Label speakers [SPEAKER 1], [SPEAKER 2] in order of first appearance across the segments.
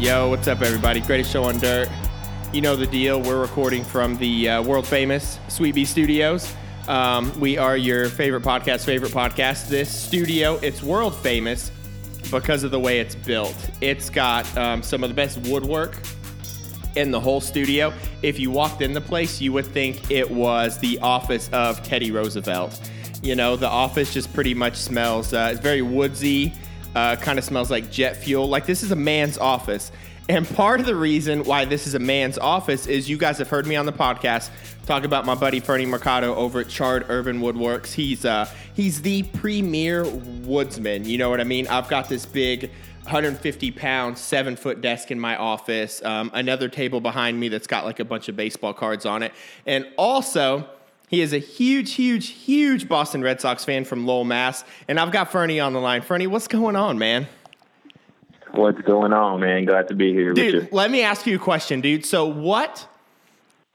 [SPEAKER 1] Yo, what's up, everybody? Greatest show on dirt. You know the deal. We're recording from the uh, world famous Sweet Bee Studios. Um, we are your favorite podcast, favorite podcast. This studio, it's world famous because of the way it's built. It's got um, some of the best woodwork in the whole studio. If you walked in the place, you would think it was the office of Teddy Roosevelt. You know, the office just pretty much smells, uh, it's very woodsy, uh, kind of smells like jet fuel. Like this is a man's office. And part of the reason why this is a man's office is you guys have heard me on the podcast talk about my buddy Fernie Mercado over at Chard Urban Woodworks. He's uh, he's the premier woodsman. You know what I mean? I've got this big 150 pound, seven foot desk in my office, um, another table behind me that's got like a bunch of baseball cards on it. And also, he is a huge, huge, huge Boston Red Sox fan from Lowell, Mass. And I've got Fernie on the line. Fernie, what's going on, man?
[SPEAKER 2] What's going on, man? Glad to be here
[SPEAKER 1] Dude, let me ask you a question, dude. So, what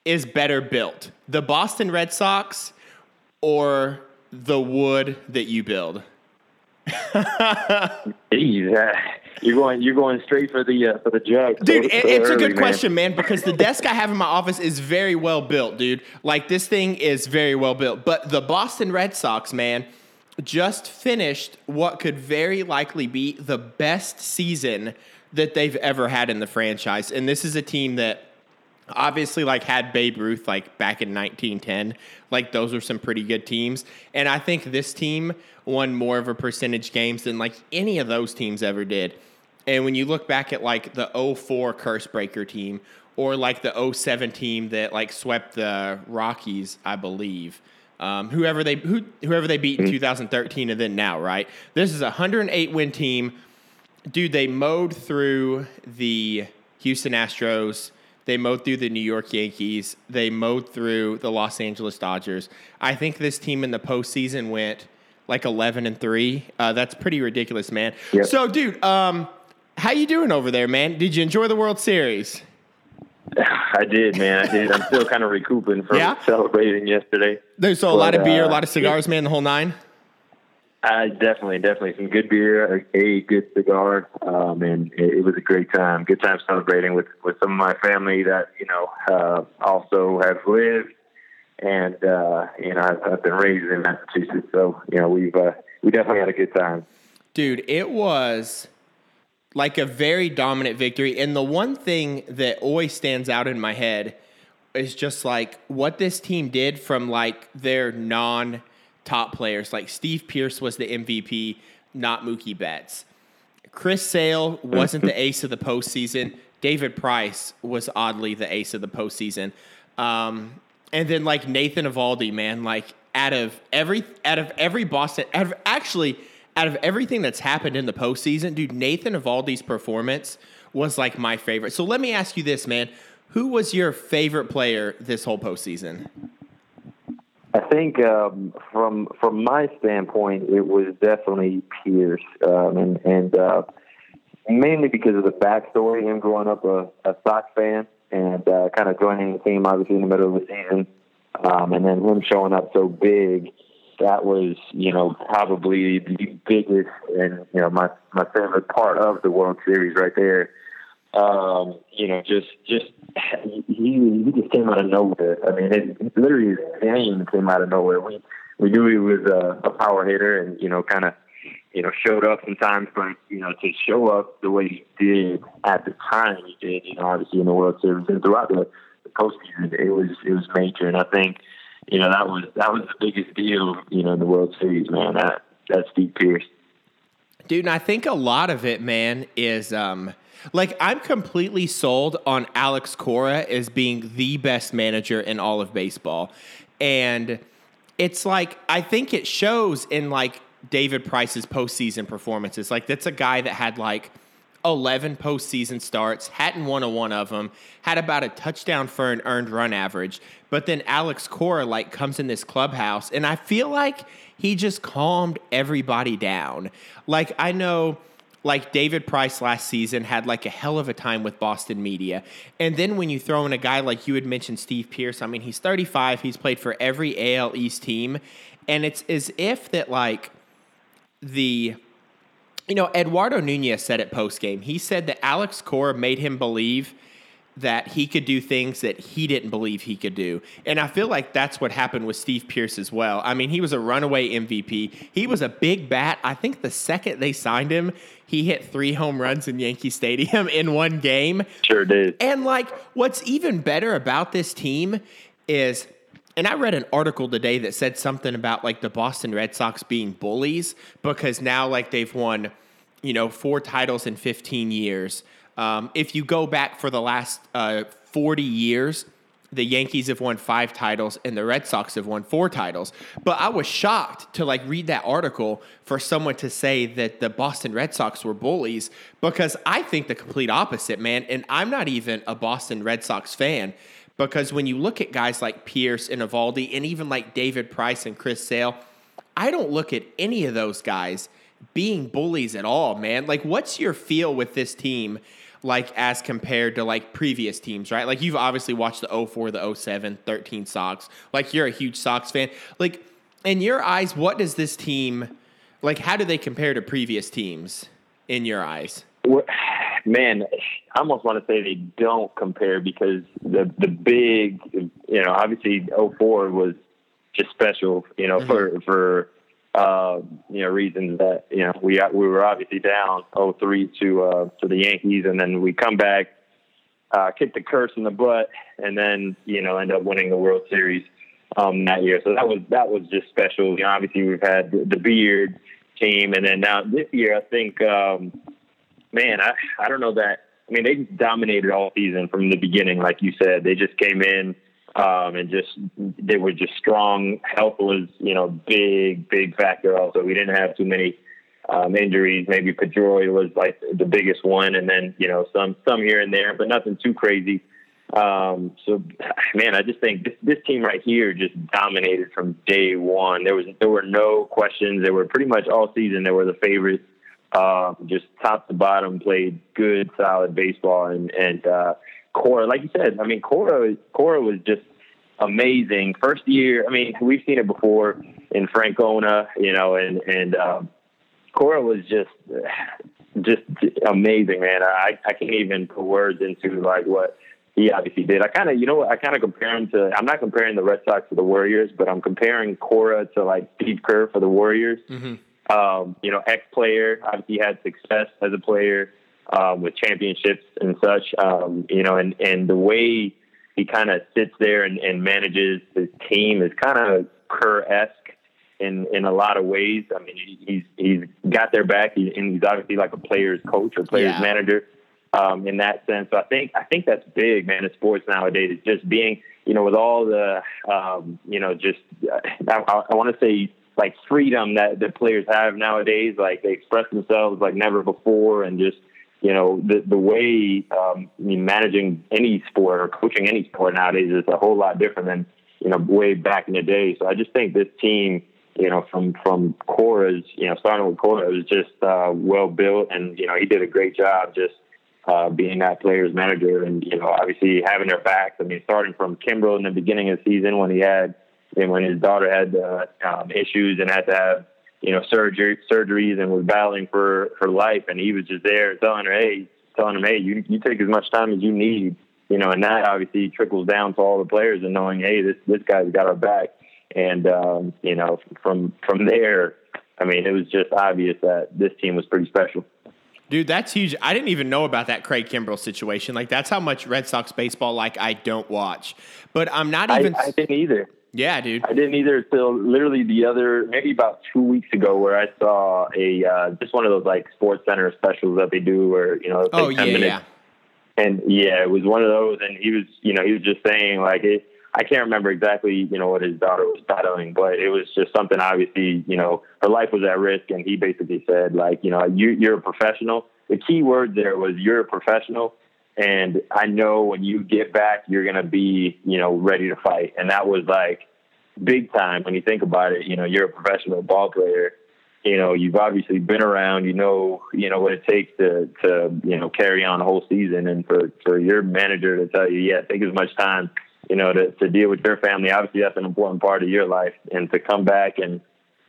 [SPEAKER 1] is better built, the Boston Red Sox or the wood that you build?
[SPEAKER 2] Jeez, you're going you're going straight for the uh, for the jug,
[SPEAKER 1] Dude,
[SPEAKER 2] so-
[SPEAKER 1] it,
[SPEAKER 2] so
[SPEAKER 1] it's a good
[SPEAKER 2] man.
[SPEAKER 1] question, man, because the desk I have in my office is very well built, dude. Like this thing is very well built. But the Boston Red Sox, man, just finished what could very likely be the best season that they've ever had in the franchise. And this is a team that obviously like had Babe Ruth like back in 1910. Like those were some pretty good teams. And I think this team won more of a percentage games than like any of those teams ever did. And when you look back at like the 04 curse breaker team or like the 07 team that like swept the Rockies, I believe. Um, whoever they who, whoever they beat in 2013 and then now, right? This is a 108 win team. Dude, they mowed through the Houston Astros. They mowed through the New York Yankees. They mowed through the Los Angeles Dodgers. I think this team in the postseason went like 11 and three. Uh, that's pretty ridiculous, man.
[SPEAKER 2] Yep.
[SPEAKER 1] So, dude, um, how you doing over there, man? Did you enjoy the World Series?
[SPEAKER 2] I did, man. I did. I'm still kind of recouping from
[SPEAKER 1] Yeah?
[SPEAKER 2] celebrating yesterday.
[SPEAKER 1] There's so a lot of beer, a
[SPEAKER 2] uh,
[SPEAKER 1] lot of cigars, man. The whole nine.
[SPEAKER 2] I definitely, definitely some good beer, a, a good cigar, um, and it, it was a great time. Good time celebrating with with some of my family that you know uh, also have lived, and uh, you know I've, I've been raised in Massachusetts, so you know we've uh, we definitely had a good time.
[SPEAKER 1] Dude, it was like a very dominant victory. And the one thing that always stands out in my head is just like what this team did from like their non top players. Like Steve Pearce was the MVP, not Mookie Betts. Chris Sale wasn't the ace of the postseason. David Price was oddly the ace of the postseason. Um, and then like Nathan Eovaldi, man, like out of every out of every Boston, out of, actually out of everything that's happened in the postseason, dude, Nathan Eovaldi's performance was like my favorite. So let me ask you this, man: Who was your favorite player this whole postseason?
[SPEAKER 2] I think um, from from my standpoint, it was definitely Pearce, um, and and uh, mainly because of the backstory, him growing up a, a Sox fan and uh, kind of joining the team obviously in the middle of the season, um, and then him showing up so big. That was, you know, probably the biggest and you know my my favorite part of the World Series right there. Um, you know, just just he he just came out of nowhere. I mean, it, literally his game came out of nowhere. We we knew he was a, a power hitter, and you know, kind of you know showed up sometimes, but you know, to show up the way he did at the time he did, you know, obviously in the World Series and throughout the, the postseason, it was it was major, and I think you know that was that was the biggest deal, you know, in the World Series, man. That that Steve Pearce.
[SPEAKER 1] Dude, and I think a lot of it, man, is um like I'm completely sold on Alex Cora as being the best manager in all of baseball. And it's like I think it shows in like David Price's postseason performances. Like that's a guy that had like 11 postseason starts, hadn't won a one of them, had about a touchdown for an earned run average. But then Alex Cora like comes in this clubhouse, and I feel like he just calmed everybody down. Like I know like David Price last season had like a hell of a time with Boston media. And then when you throw in a guy like you had mentioned Steve Pearce, I mean he's 35, he's played for every AL East team, and it's as if that like the You know, Eduardo Nunez said it post game. He said that Alex Cora made him believe that he could do things that he didn't believe he could do. And I feel like that's what happened with Steve Pearce as well. I mean, he was a runaway MVP. He was a big bat. I think the second they signed him, he hit three home runs in Yankee Stadium in one game.
[SPEAKER 2] Sure did.
[SPEAKER 1] And like, what's even better about this team is and I read an article today that said something about like the Boston Red Sox being bullies because now like they've won, you know, four titles in 15 years. Um, if you go back for the last uh, 40 years, the Yankees have won five titles and the Red Sox have won four titles. But I was shocked to like read that article for someone to say that the Boston Red Sox were bullies because I think the complete opposite, man. And I'm not even a Boston Red Sox fan because when you look at guys like Pearce and Eovaldi and even like David Price and Chris Sale, I don't look at any of those guys being bullies at all, man. Like, what's your feel with this team? Like as compared to like previous teams, right? Like you've obviously watched the 04, the 07, 13 Sox. Like you're a huge Sox fan. Like in your eyes, what does this team like how do they compare to previous teams in your eyes?
[SPEAKER 2] Man, I almost want to say they don't compare because the the big, you know, obviously 04 was just special, you know, mm-hmm. for for uh, you know, reasons that you know we we were obviously down 0-3 to uh, to the Yankees, and then we come back, uh, kick the curse in the butt, and then you know end up winning the World Series um, that year. So that was that was just special. You know, obviously we've had the, the Beard team, and then now this year I think, um, man, I I don't know that. I mean, they dominated all season from the beginning, like you said. They just came in um, and just they were just strong. Health was you know big big factor. Also, we didn't have too many um, injuries. Maybe Pedroia was like the biggest one, and then you know some some here and there, but nothing too crazy. Um, so, man, I just think this, this team right here just dominated from day one. There was there were no questions. They were pretty much all season. They were the favorites. Um, just top to bottom, played good, solid baseball, and and uh, Cora, like you said, I mean, Cora, Cora was just amazing. First year, I mean, we've seen it before in Francona, you know, and and um, Cora was just just amazing, man. I I can't even put words into like what he obviously did. I kind of, you know, I kind of compare him to. I'm not comparing the Red Sox to the Warriors, but I'm comparing Cora to like Steve Kerr for the Warriors. Mm-hmm. Um, you know, ex player, obviously had success as a player um, with championships and such. Um, you know, and and the way he kind of sits there and, and manages his team is kind of Kerr esque in in a lot of ways. I mean, he's he's got their back, he, and he's obviously like a player's coach or player's yeah. manager um, in that sense. So I think I think that's big, man. In sports nowadays, is just being you know with all the um, you know just I, I want to say like freedom that the players have nowadays. Like they express themselves like never before, and just you know, the the way um, managing any sport or coaching any sport nowadays is a whole lot different than you know way back in the day. So I just think this team, you know, from from Cora's, you know, starting with Cora, was just uh, well built, and you know, he did a great job just uh, being that player's manager, and you know, obviously having their backs. I mean, starting from Kimbrel in the beginning of the season when he had, and when his daughter had uh, um, issues and had to have you know, surgery surgeries and was battling for for life, and he was just there telling her, hey, telling him, hey, you you take as much time as you need, you know, and that obviously trickles down to all the players and knowing, hey, this this guy's got our back, and um, you know, from from there, I mean, it was just obvious that this team was pretty special.
[SPEAKER 1] Dude, that's huge. I didn't even know about that Craig Kimbrel situation. Like, that's how much Red Sox baseball like I don't watch. But I'm not even.
[SPEAKER 2] I, I didn't either.
[SPEAKER 1] Yeah, dude.
[SPEAKER 2] I didn't either until literally the other, maybe about two weeks ago, where I saw a uh, just one of those like Sports Center specials that they do, where you know,
[SPEAKER 1] oh yeah, minutes. yeah.
[SPEAKER 2] And yeah, it was one of those, and he was, you know, he was just saying like it. I can't remember exactly, you know, what his daughter was battling, but it was just something. Obviously, you know, her life was at risk, and he basically said like, you know, you, you're a professional. The key word there was you're a professional, and I know when you get back, you're going to be, you know, ready to fight. And that was like big time when you think about it. You know, you're a professional ball player. You know, you've obviously been around. You know, you know what it takes to to you know carry on a whole season, and for for your manager to tell you, yeah, take as much time, you know, to to deal with your family. Obviously, that's an important part of your life, and to come back and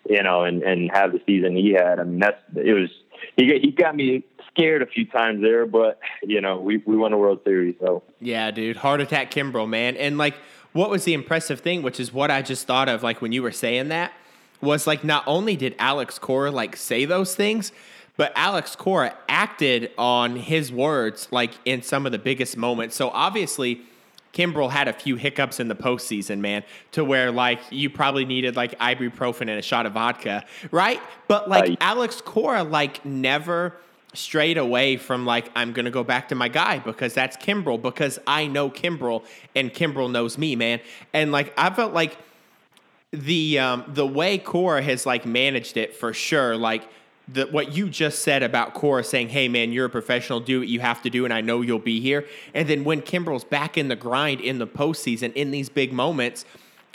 [SPEAKER 2] you know, and and have the season he had. I mean, that's it was he he got me scared a few times there, but you know, we we won the World Series, so
[SPEAKER 1] yeah, dude, heart attack Kimbrel, man, and like. What was the impressive thing, which is what I just thought of, like when you were saying that, was like not only did Alex Cora like say those things, but Alex Cora acted on his words like in some of the biggest moments. So obviously, Kimbrel had a few hiccups in the postseason, man, to where like you probably needed like ibuprofen and a shot of vodka, right? But like Alex Cora, like never strayed away from like I'm gonna go back to my guy because that's Kimbrel because I know Kimbrel and Kimbrel knows me, man. And like I felt like the um the way Cora has like managed it for sure, like the what you just said about Cora saying, "Hey man, you're a professional. Do what you have to do, and I know you'll be here." And then when Kimbrel's back in the grind in the postseason in these big moments,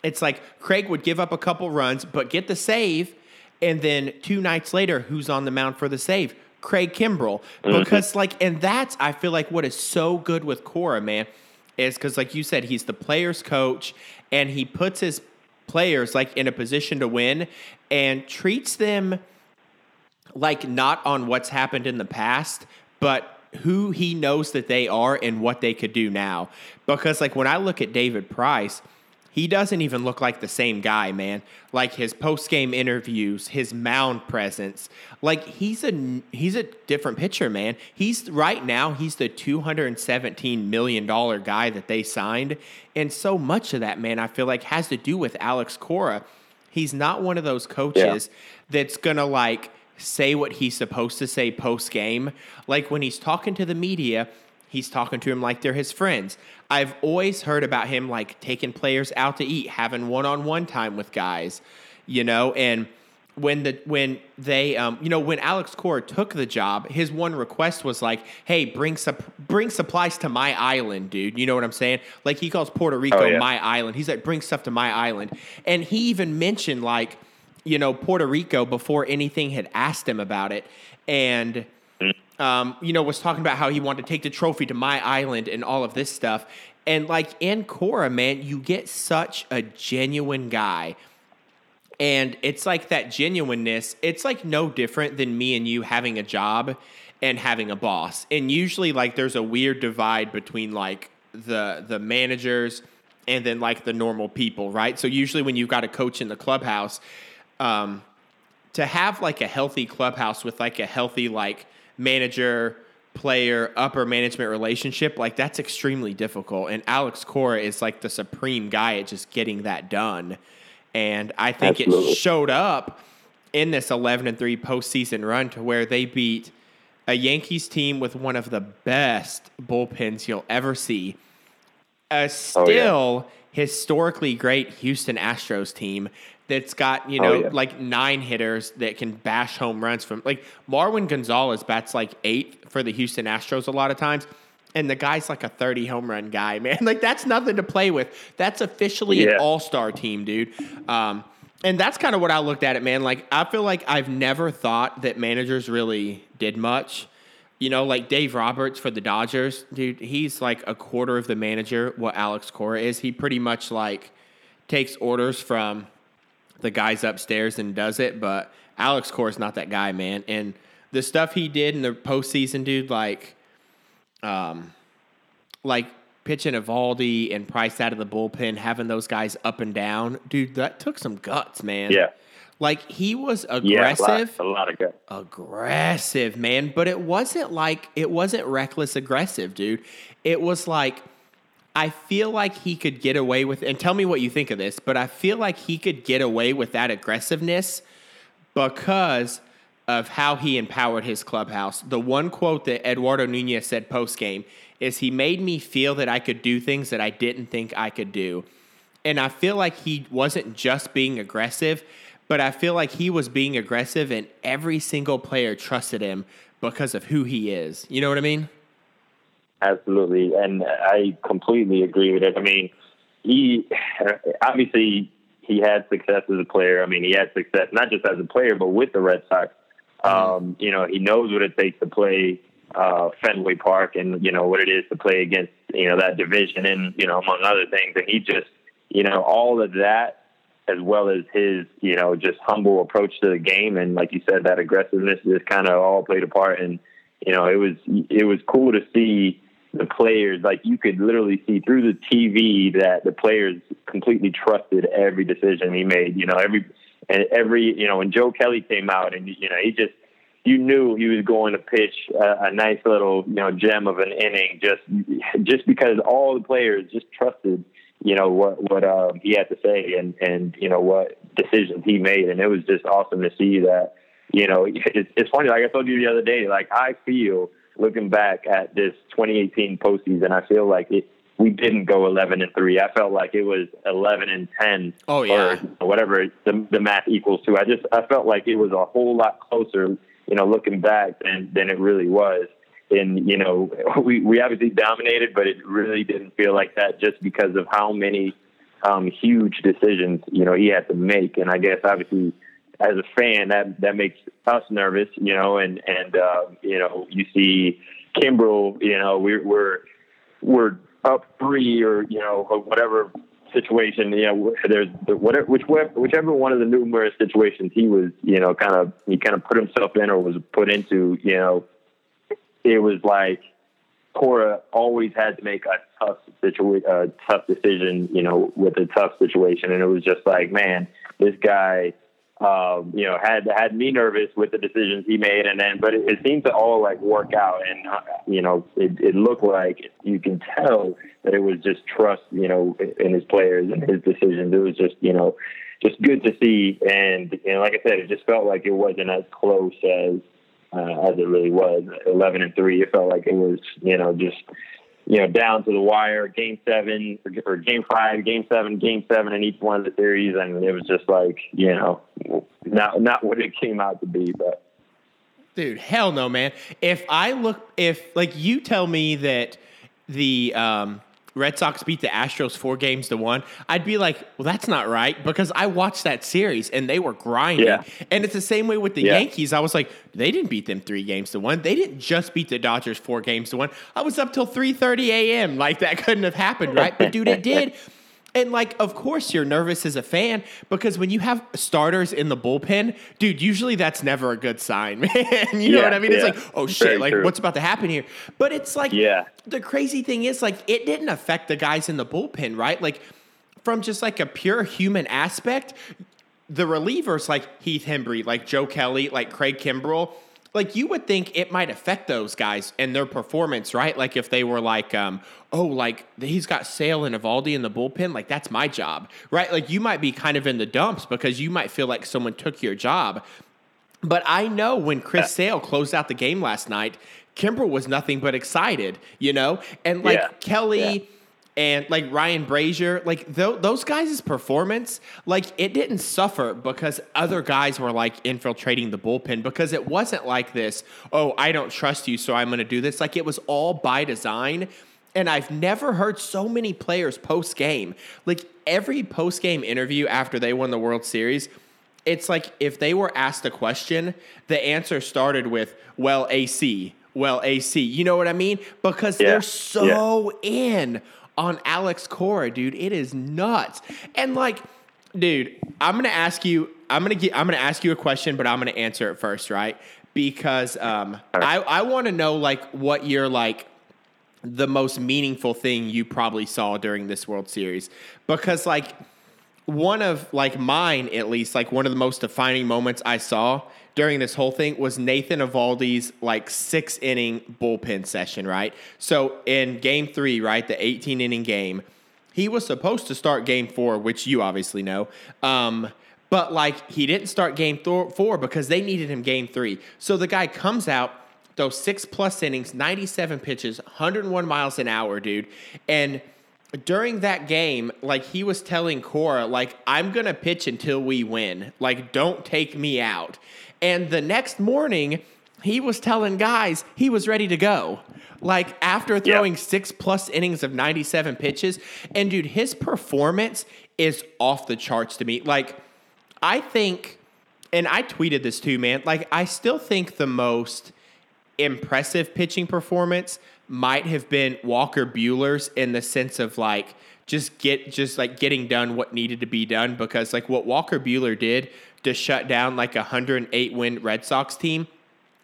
[SPEAKER 1] it's like Craig would give up a couple runs, but get the save, and then two nights later, who's on the mound for the save? Craig Kimbrel. Mm-hmm. Because like, and that's I feel like what is so good with Cora, man, is because like you said, he's the player's coach, and he puts his players like in a position to win and treats them like not on what's happened in the past, but who he knows that they are and what they could do now. Because like when I look at David Price, he doesn't even look like the same guy, man. Like his post-game interviews, his mound presence, like he's a he's a different pitcher, man. He's right now he's the 217 million dollar guy that they signed, and so much of that, man, I feel like has to do with Alex Cora. He's not one of those coaches yeah. that's going to like say what he's supposed to say post game. Like when he's talking to the media, he's talking to him like they're his friends. I've always heard about him like taking players out to eat, having one on one time with guys, you know, and when the when they um you know when Alex Cora took the job, his one request was like, "Hey, bring sup- bring supplies to my island, dude." You know what I'm saying? Like he calls Puerto Rico oh, yeah. my island. He's like, "Bring stuff to my island," and he even mentioned like you know, Puerto Rico before anything had asked him about it. And, um, you know, was talking about how he wanted to take the trophy to my island and all of this stuff. And like in Cora, man, you get such a genuine guy. And it's like that genuineness, it's like no different than me and you having a job and having a boss. And usually like there's a weird divide between like the the managers and then like the normal people, right? So usually when you've got a coach in the clubhouse, um, to have like a healthy clubhouse with like a healthy like manager player upper management relationship like that's extremely difficult and alex cora is like the supreme guy at just getting that done and i think Absolutely. it showed up in this 11 and 3 postseason run to where they beat a yankees team with one of the best bullpens you'll ever see a still oh, yeah. historically great houston astros team that's got you oh, know oh, yeah. like nine hitters that can bash home runs from like Marwin Gonzalez bats like eight for the Houston Astros a lot of times. And the guy's like a 30 home run guy, man. Like that's nothing to play with. That's officially yeah. an all-star team, dude. Um, and that's kind of what I looked at it, man. Like I feel like I've never thought that managers really did much. You know, like Dave Roberts for the Dodgers, dude, he's like a quarter of the manager what Alex Cora is. He pretty much like takes orders from the guys upstairs and does it, but Alex Cora's not that guy, man. And the stuff he did in the postseason, dude, like, um, like pitching Eovaldi and Price out of the bullpen, having those guys up and down, dude, that took some guts, man.
[SPEAKER 2] Yeah.
[SPEAKER 1] Like he was aggressive.
[SPEAKER 2] Yeah, a lot, a lot of guts.
[SPEAKER 1] Aggressive, man. But it wasn't like it wasn't reckless aggressive, dude. It was like I feel like he could get away with, and tell me what you think of this, but I feel like he could get away with that aggressiveness because of how he empowered his clubhouse. The one quote that Eduardo Nunez said post game is he made me feel that I could do things that I didn't think I could do. And I feel like he wasn't just being aggressive, but I feel like he was being aggressive and every single player trusted him because of who he is. You know what I mean?
[SPEAKER 2] Absolutely, and I completely agree with it. I mean, he obviously he had success as a player. I mean, he had success not just as a player, but with the Red Sox. Um, you know, he knows what it takes to play uh, Fenway Park, and you know what it is to play against you know that division, and you know among other things. And he just, you know, all of that as well as his, you know, just humble approach to the game. And like you said, that aggressiveness just kind of all played a part. And, you know, it was, it was cool to see the players, like you could literally see through the TV that the players completely trusted every decision he made. You know, every, and every, you know, when Joe Kelly came out and, you know, he just, you knew he was going to pitch a, a nice little, you know, gem of an inning just, just because all the players just trusted you know what what um, he had to say and and you know what decisions he made, and it was just awesome to see that. You know, it's, it's funny. Like I told you the other day, like I feel looking back at this 2018 postseason, I feel like it. We didn't go 11 and three. I felt like it was 11 and 10.
[SPEAKER 1] Oh yeah,
[SPEAKER 2] or whatever the, the math equals to. I just I felt like it was a whole lot closer. You know, looking back than than it really was and you know we we obviously dominated, but it really didn't feel like that just because of how many um, huge decisions you know he had to make, and I guess obviously as a fan that that makes us nervous, you know, and and uh, you know you see Kimbrel, you know we're we're we're up three or you know whatever situation, you know, there's whatever, whichever, whichever one of the numerous situations he was, you know, kind of, he kind of put himself in or was put into, you know, it was like Cora always had to make a tough situation, a tough decision, you know, with a tough situation, and it was just like, man, this guy, um, you know, had had me nervous with the decisions he made, and then, but it, it seemed to all like work out, and uh, you know, it, it looked like you can tell that it was just trust, you know, in his players and his decisions. It was just, you know, just good to see, and you know, like I said, it just felt like it wasn't as close as uh, as it really was. Eleven and three, it felt like it was you know just you know down to the wire. Game seven or, game five, game seven, game seven in each one of the series, and it was just like you know not not what it came out to be, but.
[SPEAKER 1] Dude, hell no, man. If I look, if like you tell me that the um, Red Sox beat the Astros four games to one, I'd be like, well, that's not right because I watched that series and they were grinding.
[SPEAKER 2] Yeah.
[SPEAKER 1] And it's the same way with the yeah. Yankees. I was like, they didn't beat them three games to one. They didn't just beat the Dodgers four games to one. I was up till 3:30 a.m. Like that couldn't have happened, right? But dude, it did. And like, of course, you're nervous as a fan because when you have starters in the bullpen, dude, usually that's never a good sign, man. you yeah, know what I mean? Yeah. It's like, oh shit, Very like true. what's about to happen here? But it's like,
[SPEAKER 2] yeah.
[SPEAKER 1] The crazy thing is, like, it didn't affect the guys in the bullpen, right? Like, from just like a pure human aspect, the relievers like Heath Hembree, like Joe Kelly, like Craig Kimbrel like you would think it might affect those guys and their performance, right? Like if they were like, um, oh, like he's got Sale and Eovaldi in the bullpen, like that's my job, right? Like you might be kind of in the dumps because you might feel like someone took your job. But I know when Chris Sale closed out the game last night, Kimbrel was nothing but excited, you know, and like
[SPEAKER 2] yeah.
[SPEAKER 1] Kelly. Yeah and like Ryan Brasier, like th- those guys' performance, like it didn't suffer because other guys were like infiltrating the bullpen because it wasn't like this, oh, I don't trust you, so I'm going to do this. Like it was all by design. And I've never heard so many players post game. Like every post game interview after they won the World Series, it's like if they were asked a question, the answer started with, well, AC, well, AC. You know what I mean? Because yeah. they're so yeah. in on Alex Cora, dude. It is nuts. And like, dude, I'm gonna ask you. I'm gonna get. I'm gonna ask you a question, but I'm gonna answer it first, right? Because um, I I want to know like what you're like the most meaningful thing you probably saw during this World Series because like one of like mine at least like one of the most defining moments I saw during this whole thing was Nathan Eovaldi's like six inning bullpen session, right? So in game three, right, the 18 inning game, he was supposed to start game four, which you obviously know. Um, but like he didn't start game th- four because they needed him game three. So the guy comes out, those six plus innings, 97 pitches, 101 miles an hour, dude. And during that game, like he was telling Cora, like, I'm gonna pitch until we win. Like, don't take me out. And the next morning, he was telling guys he was ready to go. Like after throwing yep. six plus innings of 97 pitches. And dude, his performance is off the charts to me. Like, I think, and I tweeted this too, man. Like, I still think the most impressive pitching performance might have been Walker Buehler's in the sense of like just get just like getting done what needed to be done because like what Walker Buehler did to shut down like a 108 win Red Sox team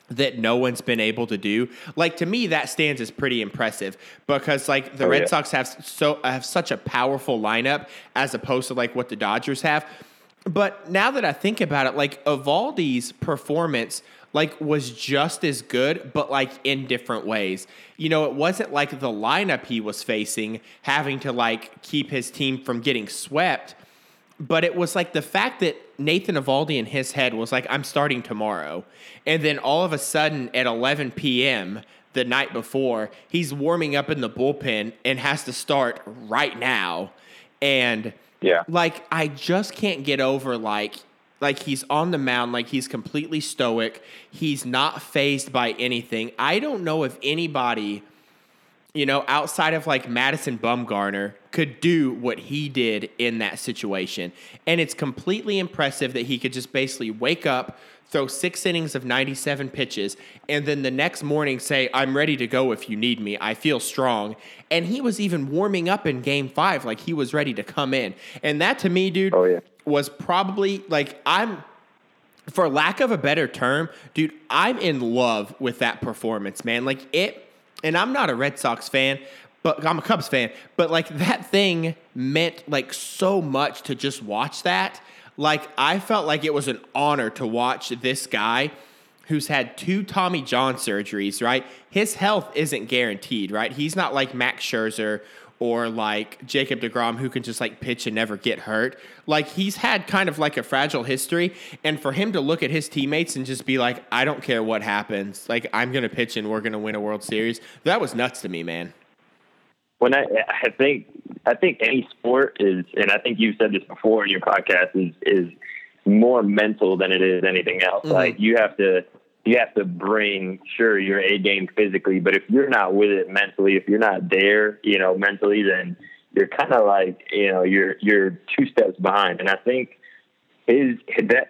[SPEAKER 1] that no one's been able to do. Like to me, that stands as pretty impressive because like the
[SPEAKER 2] Oh,
[SPEAKER 1] Red
[SPEAKER 2] yeah.
[SPEAKER 1] Sox have so have such a powerful lineup as opposed to like what the Dodgers have. But now that I think about it, like Eovaldi's performance like was just as good, but like in different ways. You know, it wasn't like the lineup he was facing having to like keep his team from getting swept but it was like the fact that Nathan Eovaldi in his head was like, I'm starting tomorrow. And then all of a sudden at 11 p.m. the night before, he's warming up in the bullpen and has to start right now. And
[SPEAKER 2] Yeah.
[SPEAKER 1] like, I just can't get over like, like he's on the mound, like he's completely stoic. He's not phased by anything. I don't know if anybody you know, outside of like Madison Bumgarner, could do what he did in that situation. And it's completely impressive that he could just basically wake up, throw six innings of 97 pitches, and then the next morning say, I'm ready to go if you need me. I feel strong. And he was even warming up in game five, like he was ready to come in. And that to me, dude,
[SPEAKER 2] Oh, yeah.
[SPEAKER 1] was probably like, I'm for lack of a better term, dude, I'm in love with that performance, man. Like it, and I'm not a Red Sox fan, but I'm a Cubs fan. But like that thing meant like so much to just watch that. Like I felt like it was an honor to watch this guy who's had two Tommy John surgeries, right? His health isn't guaranteed, right? He's not like Max Scherzer or like Jacob DeGrom who can just like pitch and never get hurt. Like he's had kind of like a fragile history and for him to look at his teammates and just be like I don't care what happens. Like I'm going to pitch and we're going to win a World Series. That was nuts to me, man.
[SPEAKER 2] When I I think I think any sport is, and I think you've said this before in your podcast, is is more mental than it is anything else.
[SPEAKER 1] Mhm.
[SPEAKER 2] Like you have to you have to bring sure your A game physically, but if you're not with it mentally, if you're not there, you know, mentally, then you're kind of like you know you're you're two steps behind. And I think is that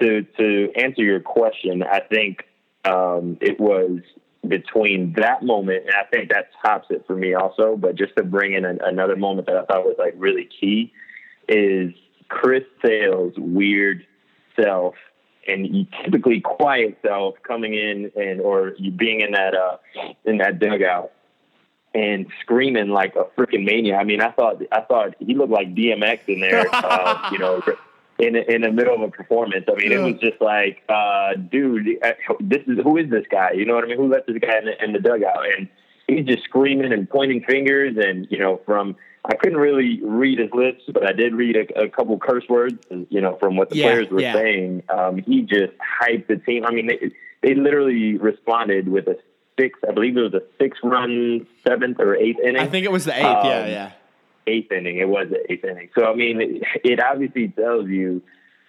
[SPEAKER 2] to to answer your question, I think um, it was between that moment, and I think that tops it for me also. But just to bring in an, another moment that I thought was like really key is Chris Sale's weird self and typically quiet self coming in and or you being in that uh in that dugout and screaming like a freaking maniac. I mean, I thought I thought he looked like DMX in there, uh, you know, in in the middle of a performance. I mean, it was just like, uh, dude, this is who is this guy? You know what I mean? Who let this guy in the, in the dugout? And he's just screaming and pointing fingers, and you know, from I couldn't really read his lips, but I did read a, a couple curse words, you know, from what the
[SPEAKER 1] Yeah,
[SPEAKER 2] players were
[SPEAKER 1] yeah.
[SPEAKER 2] saying. Um, he just hyped the team. I mean, they, they literally responded with a six, I believe it was a six run seventh or eighth inning.
[SPEAKER 1] I think it was the eighth. yeah,
[SPEAKER 2] Um,
[SPEAKER 1] yeah.
[SPEAKER 2] Eighth inning. It was the eighth inning. So I mean, it, it obviously tells you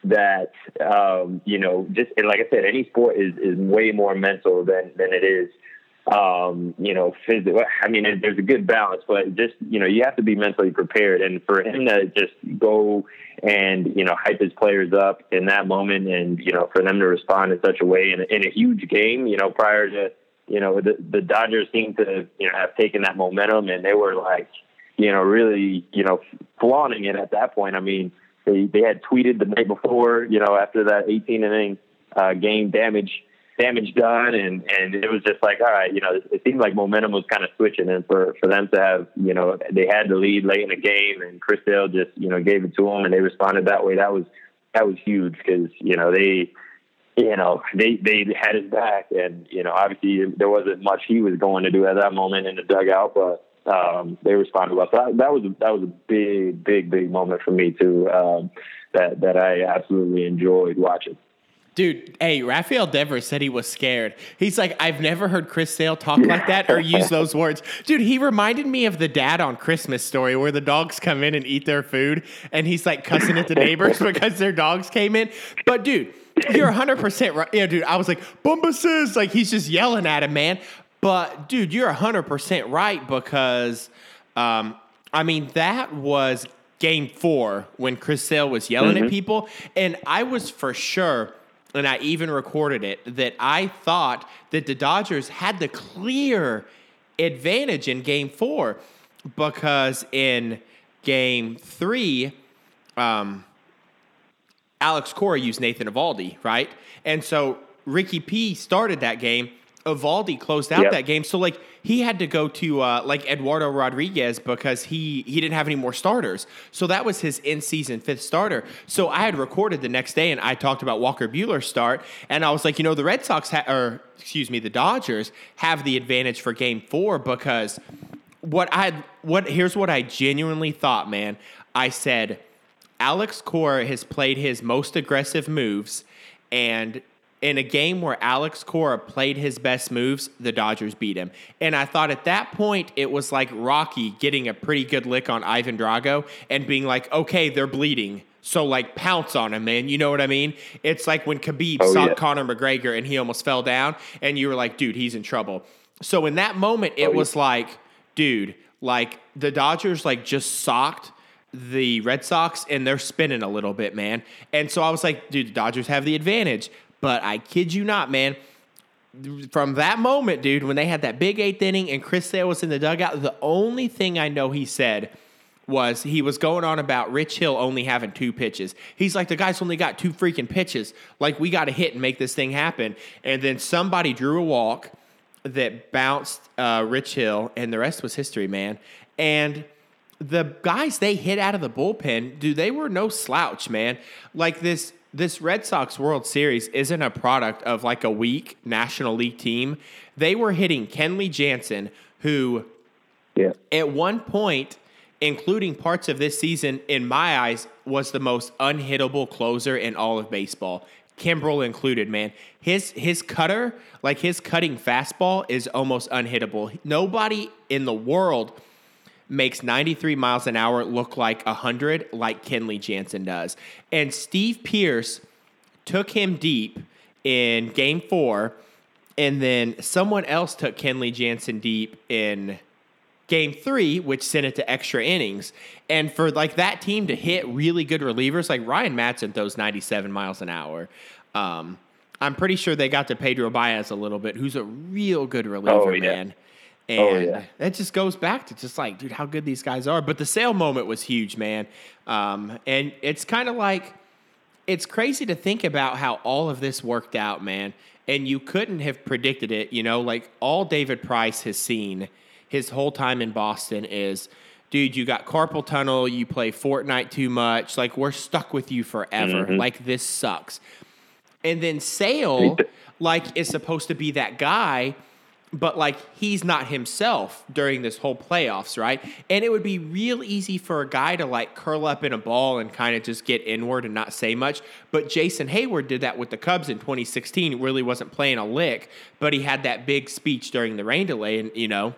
[SPEAKER 2] that um, you know, just and like I said, any sport is is way more mental than than it is. Um, you know, physical. I mean, it- there's a good balance, but just you know, you have to be mentally prepared. And for him to just go and you know hype his players up in that moment, and you know, for them to respond in such a way in a, in a huge game, you know, prior to you know the the Dodgers seemed to you know have taken that momentum, and they were like you know, really, you know, flaunting it at that point. I mean, they they had tweeted the night before, you know, after that 18 inning uh, game damage damage done, and and it was just like, all right, you know, it, seemed like momentum was kind of switching, and for for them to have, you know, they had the lead late in the game, and Chris Sale just, you know, gave it to them, and they responded that way. That was that was huge because you know they you know, they they had his back, and you know, obviously there wasn't much he was going to do at that moment in the dugout, but um, they responded well. So that, that was a, that was a big, big, big moment for me too. Um, that that I absolutely enjoyed watching.
[SPEAKER 1] Dude, hey, Rafael Devers said he was scared. He's like, I've never heard Chris Sale talk like that or use those words. Dude, he reminded me of the dad on Christmas story where the dogs come in and eat their food and he's like cussing at the neighbors because their dogs came in. But dude, you're 100% right. Yeah, dude, I was like, Bumba says, like he's just yelling at him, man. But dude, you're 100% right because, um, I mean, that was game four when Chris Sale was yelling at people. And I was for sure and I even recorded it that I thought that the Dodgers had the clear advantage in game four because in game three, um, Alex Cora used Nathan Eovaldi, right? And so Ricky P started that game. Eovaldi closed out
[SPEAKER 2] Yep.
[SPEAKER 1] that game. So like he had to go to uh, like Eduardo Rodriguez because he he didn't have any more starters. So that was his in season fifth starter. So I had recorded the next day and I talked about Walker Buehler's start and I was like, you know, the Red Sox ha- or excuse me, the Dodgers have the advantage for Game Four because what I what here's what I genuinely thought, man. I said Alex Cora has played his most aggressive moves, and in a game where Alex Cora played his best moves, the Dodgers beat him. And I thought at that point it was like Rocky getting a pretty good lick on Ivan Drago and being like, okay, they're bleeding. So like pounce on him, man. You know what I mean? It's like when Khabib
[SPEAKER 2] Oh,
[SPEAKER 1] saw
[SPEAKER 2] yeah.
[SPEAKER 1] Conor McGregor and he almost fell down, and you were like, dude, he's in trouble. So in that moment, it
[SPEAKER 2] Oh, yeah.
[SPEAKER 1] was like, dude, like the Dodgers like just socked the Red Sox and they're spinning a little bit, man. And so I was like, dude, the Dodgers have the advantage. But I kid you not, man. From that moment, dude, when they had that big eighth inning and Chris Sale was in the dugout, the only thing I know he said was he was going on about Rich Hill only having two pitches. He's like, the guy's only got two freaking pitches. Like, we got to hit and make this thing happen. And then somebody drew a walk that bounced uh, Rich Hill, and the rest was history, man. And the guys they hit out of the bullpen, dude, they were no slouch, man. Like this this Red Sox World Series isn't a product of like a weak National League team. They were hitting Kenley Jansen, who
[SPEAKER 2] Yeah.
[SPEAKER 1] at one point, including parts of this season, in my eyes, was the most unhittable closer in all of baseball. Kimbrel included, man. His his cutter, like his cutting fastball, is almost unhittable. Nobody in the world makes 93 miles an hour look like 100 like Kenley Jansen does. And Steve Pearce took him deep in game four, and then someone else took Kenley Jansen deep in game three, which sent it to extra innings. And for like that team to hit really good relievers, like Ryan Madson throws 97 miles an hour. Um, I'm pretty sure they got to Pedro Baez a little bit, who's a real good reliever,
[SPEAKER 2] Oh, yeah.
[SPEAKER 1] man. And
[SPEAKER 2] Oh, yeah.
[SPEAKER 1] that just goes back to just like, dude, how good these guys are. But the sale moment was huge, man. Um, and it's kind of like, it's crazy to think about how all of this worked out, man. And you couldn't have predicted it. You know, like all David Price has seen his whole time in Boston is, dude, you got carpal tunnel, you play Fortnite too much. Like, we're stuck with you forever. Like, this sucks. And then Sale, like, is supposed to be that guy, but like he's not himself during this whole playoffs, right? And it would be real easy for a guy to like curl up in a ball and kind of just get inward and not say much. But Jason Heyward did that with the Cubs in 2016. It really wasn't playing a lick, but he had that big speech during the rain delay, and you know,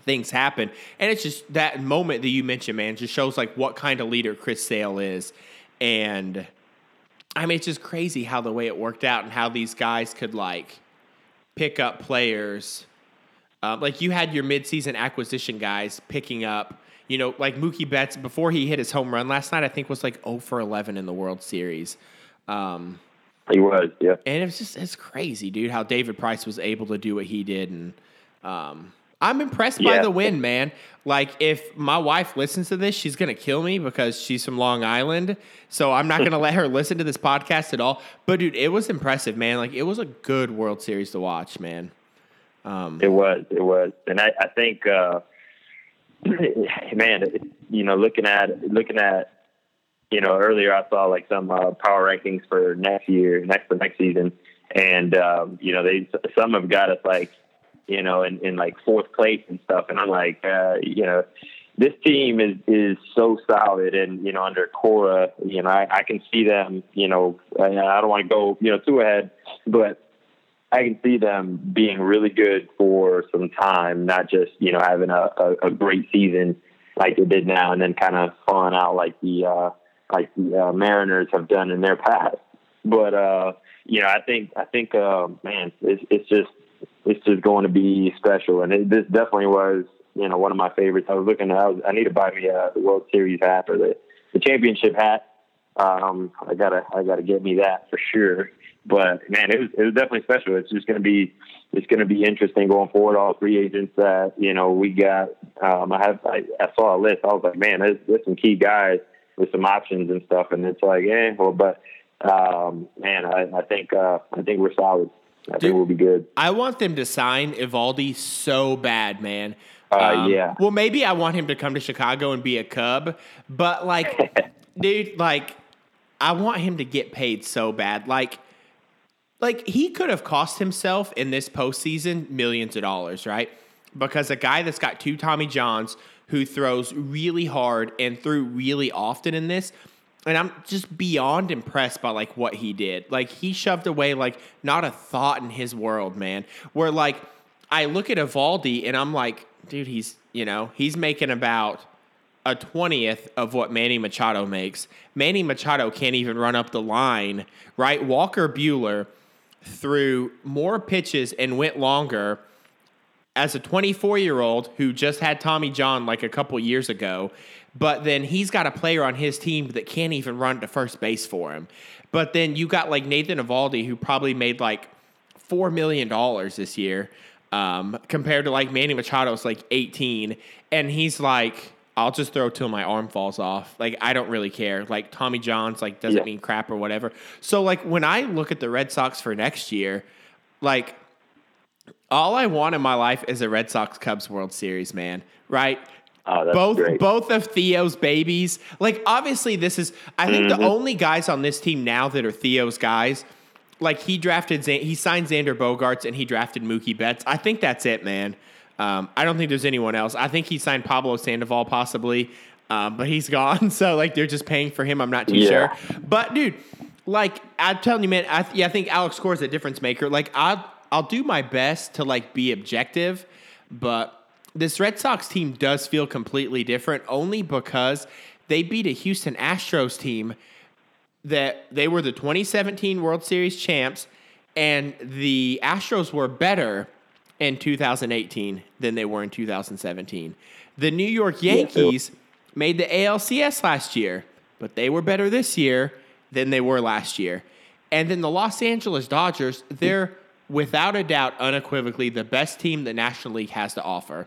[SPEAKER 1] things happen. And it's just that moment that you mentioned, man, just shows like what kind of leader Chris Sale is. And I mean, it's just crazy how the way it worked out and how these guys could like pick up players. Um, like you had your midseason acquisition guys picking up, you know, like Mookie Betts before he hit his home run last night. I think was like 0 for 11 in the World Series. Um,
[SPEAKER 2] He was, yeah.
[SPEAKER 1] and it's just it's crazy, dude, how David Price was able to do what he did, and um, I'm impressed by the win, man. Like if my wife listens to this, she's gonna kill me because she's from Long Island, so I'm not gonna let her listen to this podcast at all. But dude, it was impressive, man. Like it was a good World Series to watch, man.
[SPEAKER 2] It was, it was, and I, I think, uh, man, you know, looking at looking at, you know, earlier I saw like some uh, power rankings for next year, next for next season, and um, you know, they some have got us like, you know, in, in like fourth place and stuff, and I'm like, uh, you know. This team is, is so solid, and you know under Cora, you know I, I can see them. You know I, I don't want to go you know too ahead, but I can see them being really good for some time, not just you know having a, a, a great season like they did now, and then kind of falling out like the uh, like the uh, Mariners have done in their past. But uh, you know, I think I think uh, man, it's, it's just it's just going to be special, and it, this definitely was you know one of my favorites. I was looking, I, was, I need to buy me uh, the World Series hat or the the championship hat. Um, I gotta I gotta get me that for sure. but man, it was it was definitely special. It's just to be it's to be interesting going forward. All three agents that you know we got. Um, I have I, I saw a list. I was like, man, there's, there's some key guys with some options and stuff, and it's like, eh, well, but um, man, I, I think uh, I think we're solid. I Dude, think we'll be good.
[SPEAKER 1] I want them to sign Eovaldi so bad, man.
[SPEAKER 2] Uh, um, yeah.
[SPEAKER 1] Well, maybe I want him to come to Chicago and be a Cub, but like, dude, like, I want him to get paid so bad. Like, like he could have cost himself in this postseason millions of dollars, right? Because a guy that's got two Tommy Johns who throws really hard and threw really often in this and I'm just beyond impressed by like what he did. Like he shoved away like not a thought in his world, man. Where like I look at Eovaldi and I'm like, dude, he's you know he's making about a twentieth of what Manny Machado makes. Manny Machado can't even run up the line, right? Walker Buehler threw more pitches and went longer as a 24 year old who just had Tommy John like a couple years ago but then he's got a player on his team that can't even run to first base for him. But then you got like Nathan Eovaldi, who probably made like four million dollars this year, um, compared to like Manny Machado's like eighteen, and he's like, I'll just throw till my arm falls off. Like I don't really care. Like Tommy John's like doesn't yeah. mean crap or whatever. So like when I look at the Red Sox for next year, like all I want in my life is a Red Sox Cubs World Series, man. Right?
[SPEAKER 2] Oh,
[SPEAKER 1] both
[SPEAKER 2] great.
[SPEAKER 1] both of Theo's babies. Like obviously this is I think mm-hmm. the only guys on this team now that are Theo's guys. Like he drafted he signed Xander Bogaerts and he drafted Mookie Betts. I think that's it, man. Um, I don't think there's anyone else. I think he signed Pablo Sandoval possibly, um, but he's gone. So like they're just paying for him. I'm not too yeah. sure. But dude, like I'm telling you, man, I, yeah, I think Alex Cora is a difference maker. Like I'll I'll do my best to like be objective, but this Red Sox team does feel completely different only because they beat a Houston Astros team that they were the 2017 World Series champs and the Astros were better in 2018 than they were in 2017. The New York Yankees made the ALCS last year, but they were better this year than they were last year. And then the Los Angeles Dodgers, they're without a doubt unequivocally the best team the National League has to offer.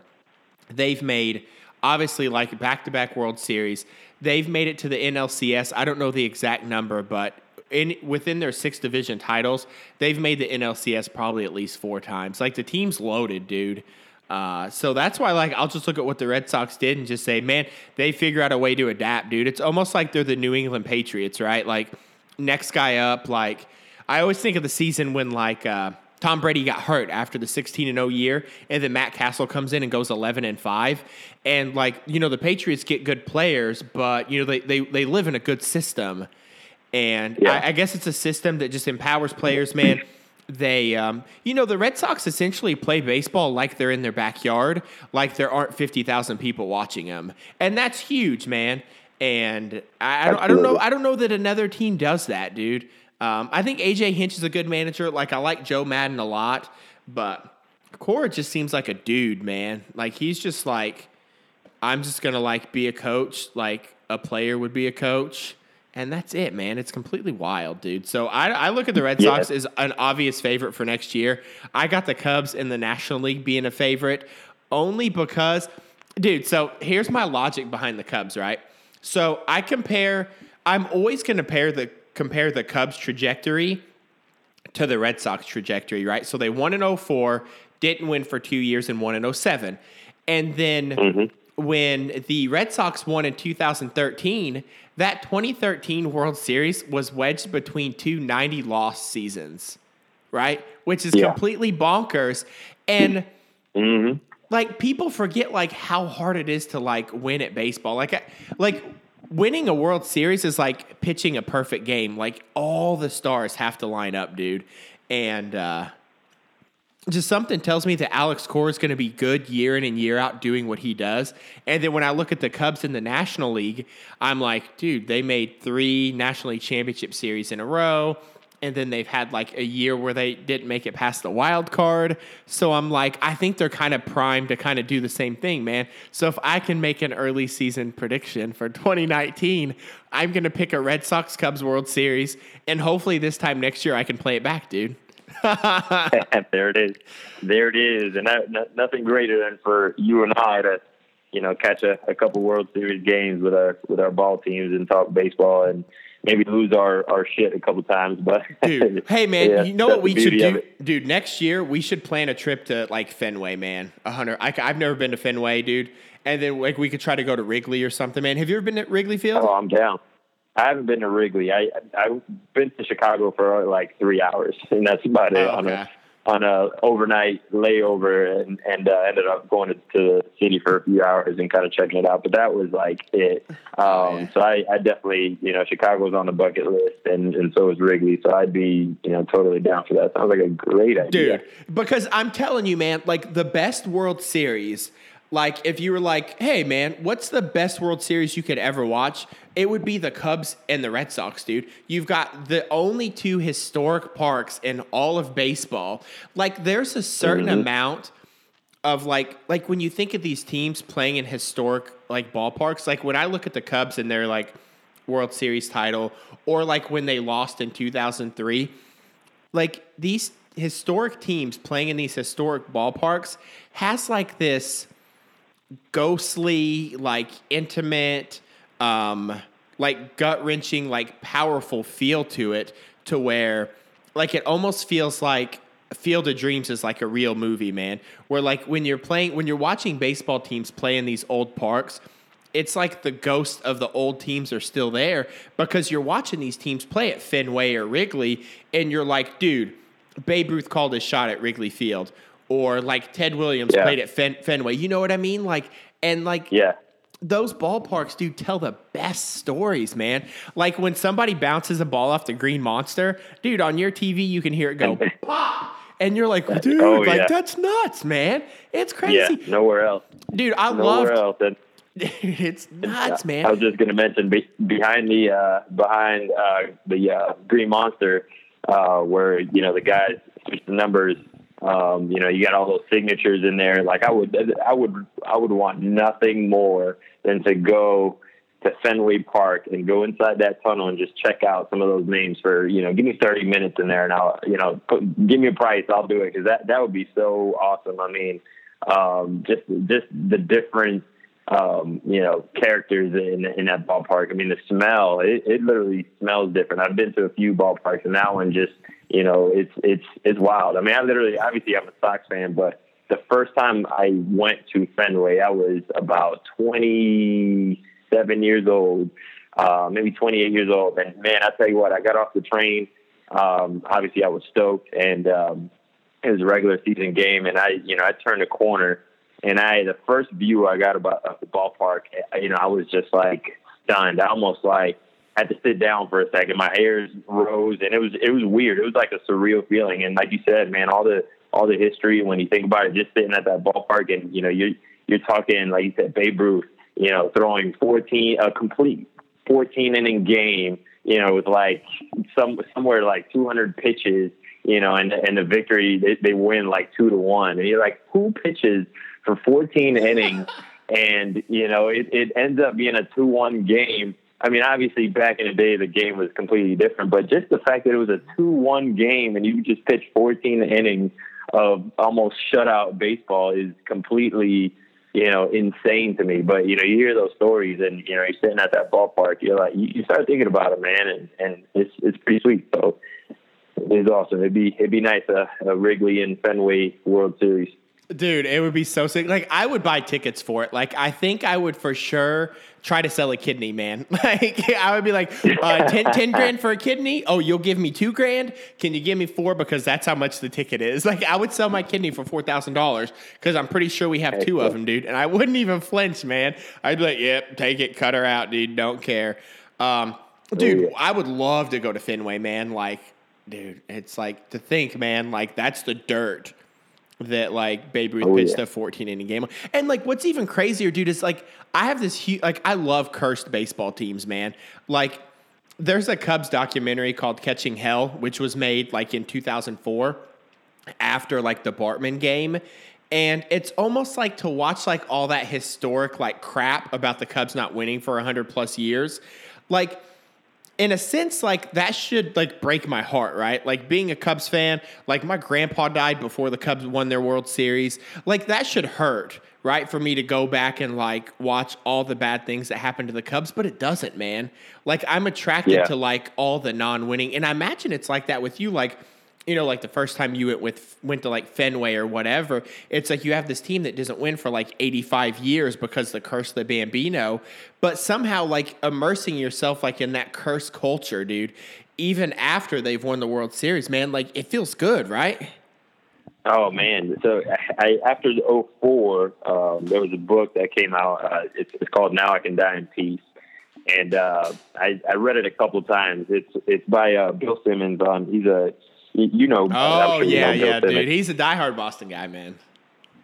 [SPEAKER 1] They've made obviously like back to back World Series. They've made it to the NLCS. I don't know the exact number, but in within their six division titles, they've made the NLCS probably at least four times. Like the team's loaded, dude. Uh, so that's why, like, I'll just look at what the Red Sox did and just say, man, they figure out a way to adapt, dude. It's almost like they're the New England Patriots, right? Like, next guy up. Like, I always think of the season when, like, uh, Tom Brady got hurt after the 16 and 0 year, and then Matt Cassel comes in and goes 11 and 5. And like you know, the Patriots get good players, but you know they they they live in a good system, and yeah. I, I, guess it's a system that just empowers players, man. They, um, you know, the Red Sox essentially play baseball like they're in their backyard, like there aren't 50,000 people watching them. And that's huge, man. And I, I, don't, I don't know. I don't know that another team does that, dude. Um, I think AJ Hinch is a good manager. Like I like Joe Maddon a lot, but Cora just seems like a dude, man. Like he's just like, I'm just gonna like be a coach, like a player would be a coach, and that's it, man. It's completely wild, dude. So I, I look at the Red Sox yeah. as an obvious favorite for next year. I got the Cubs in the National League being a favorite only because, dude. So here's my logic behind the Cubs, right? So I compare. I'm always going to pair the compare the Cubs trajectory to the Red Sox trajectory, right? So they won in 04, didn't win for two years, and won in 07. And then mm-hmm. when the Red Sox won in 2013, that 2013 World Series was wedged between two 90 loss seasons, right? Which is yeah. completely bonkers. And mm-hmm. like people forget like how hard it is to like win at baseball. Like like winning a World Series is like pitching a perfect game. Like all the stars have to line up, dude. And uh, just something tells me that Alex Cora is going to be good year in and year out doing what he does. And then when I look at the Cubs in the National League, I'm like, dude, they made three National League Championship Series in a row. And then they've had like a year where they didn't make it past the wild card. So I'm like, I think they're kind of primed to kind of do the same thing, man. So if I can make an early season prediction for 2019, I'm going to pick a Red Sox Cubs World Series, and hopefully this time next year I can play it back, dude.
[SPEAKER 2] there it is. There it is. And that, no, nothing greater than for you and I to, you know, catch a, a couple World Series games with our with our ball teams and talk baseball and maybe lose our, our shit a couple times. But
[SPEAKER 1] dude, hey man, yeah, you know what we should do, dude? Next year we should plan a trip to like Fenway, man. A hundred. I've never been to Fenway, dude. And then like we could try to go to Wrigley or something, man. Have you ever been to Wrigley Field?
[SPEAKER 2] Oh, I'm down. I haven't been to Wrigley. I I've been to Chicago for like three hours, and that's about it. Oh, okay on a overnight layover and and uh, ended up going to, to, the city for a few hours and kind of checking it out. But that was like it. Oh, um, yeah. So I, I definitely you know Chicago was on the bucket list and and so was Wrigley. So I'd be you know totally down for that. Sounds like a great idea,
[SPEAKER 1] dude. Because I'm telling you, man, like the best World Series like if you were like, "Hey man, what's the best World Series you could ever watch?" It would be the Cubs and the Red Sox, dude. You've got the only two historic parks in all of baseball. Like there's a certain mm-hmm. amount of like like when you think of these teams playing in historic like ballparks, like when I look at the Cubs and their like World Series title or like when they lost in 2003, like these historic teams playing in these historic ballparks has like this ghostly, like intimate, um, like gut wrenching, like powerful feel to it, to where like it almost feels like Field of Dreams is like a real movie, man. Where like when you're playing, when you're watching baseball teams play in these old parks, it's like the ghosts of the old teams are still there because you're watching these teams play at Fenway or Wrigley, and you're like, dude, Babe Ruth called his shot at Wrigley Field, or like Ted Williams yeah. played at Fen- Fenway. You know what I mean? Like, and like,
[SPEAKER 2] yeah.
[SPEAKER 1] Those ballparks do tell the best stories, man. Like when somebody bounces a ball off the green monster, dude, on your TV you can hear it go pop. And you're like, dude, oh, like yeah. that's nuts, man. It's crazy.
[SPEAKER 2] Yeah, nowhere else.
[SPEAKER 1] Dude, I
[SPEAKER 2] love else.
[SPEAKER 1] Dude, it's nuts, man.
[SPEAKER 2] I was just gonna mention be, behind the uh, behind uh, the uh, Green Monster, uh, where you know the guys switch the numbers um, you know, you got all those signatures in there. Like I would, I would, I would want nothing more than to go to Fenway Park and go inside that tunnel and just check out some of those names for, you know, give me 30 minutes in there and I'll, you know, put, give me a price. I'll do it. Cause that, that would be so awesome. I mean, um, just, just the different, um, you know, characters in, in that ballpark. I mean, the smell, it, it literally smells different. I've been to a few ballparks and that one just, you know, it's it's it's wild. I mean, I literally, obviously, I'm a Sox fan, but the first time I went to Fenway, I was about 27 years old, uh, maybe 28 years old, and man, I tell you what, I got off the train. Um, obviously, I was stoked, and um, it was a regular season game, and I, you know, I turned a corner, and I the first view I got about of the ballpark, eh, you know, I was just like stunned, I almost like had to sit down for a second. My hairs rose, and it was it was weird. It was like a surreal feeling. And like you said, man, all the all the history when you think about it, just sitting at that ballpark, and you know you're you're talking like you said, Babe Ruth, you know, throwing 14 a complete 14 inning game, you know, with like some somewhere like 200 pitches, you know, and and the victory they, they win like two to one, and you're like, who pitches for 14 innings? And you know it, it ends up being a two-one game, I mean, obviously back in the day, the game was completely different, but just the fact that it was a 2-1 game and you just pitched 14 innings of almost shutout baseball is completely, you know, insane to me. But, you know, you hear those stories and, you know, you're sitting at that ballpark, you're like, you, you start thinking about it, man. And, and it's, it's pretty sweet. So it's awesome. It'd be, it'd be nice, a, a Wrigley and Fenway World Series.
[SPEAKER 1] Dude, it would be so sick. Like I would buy tickets for it. Like I think I would for sure try to sell a kidney, man. Like I would be like, uh, 10, 10 grand for a kidney. Oh, you'll give me two grand. Can you give me four because that's how much the ticket is? Like I would sell my kidney for four thousand dollars because I'm pretty sure we have two of them, dude. And I wouldn't even flinch, man. I'd be like, yep, take it, cut her out, dude. Don't care. Um, dude, I would love to go to Fenway, man. Like, dude, it's like to think, man. Like that's the dirt that like Babe Ruth oh, pitched yeah. a 14 inning game. And like what's even crazier, dude, is like I have this huge like I love cursed baseball teams, man. Like there's a Cubs documentary called Catching Hell, which was made like in 2004 after like the Bartman game. And it's almost like to watch like all that historic like crap about the Cubs not winning for 100 plus years. Like, in a sense, like that should like break my heart, right? Like being a Cubs fan, like my grandpa died before the Cubs won their World Series. Like that should hurt, right? For me to go back and like watch all the bad things that happened to the Cubs, but it doesn't, man. Like I'm attracted
[SPEAKER 2] Yeah.
[SPEAKER 1] to like all the non-winning, and I imagine it's like that with you, like you know, like the first time you went with went to like Fenway or whatever, it's like you have this team that doesn't win for like 85 years because the curse of the Bambino, but somehow like immersing yourself like in that curse culture, dude. Even after they've won the World Series, man, like it feels good, right?
[SPEAKER 2] Oh man! So I, after the 04, um, there was a book that came out. Uh, it's, it's called "Now I Can Die in Peace," and uh, I, I read it a couple times. It's it's by uh, Bill Simmons. On he's a you you know.
[SPEAKER 1] Oh
[SPEAKER 2] sure you
[SPEAKER 1] yeah,
[SPEAKER 2] know
[SPEAKER 1] yeah, dude. He's a diehard Boston guy, man.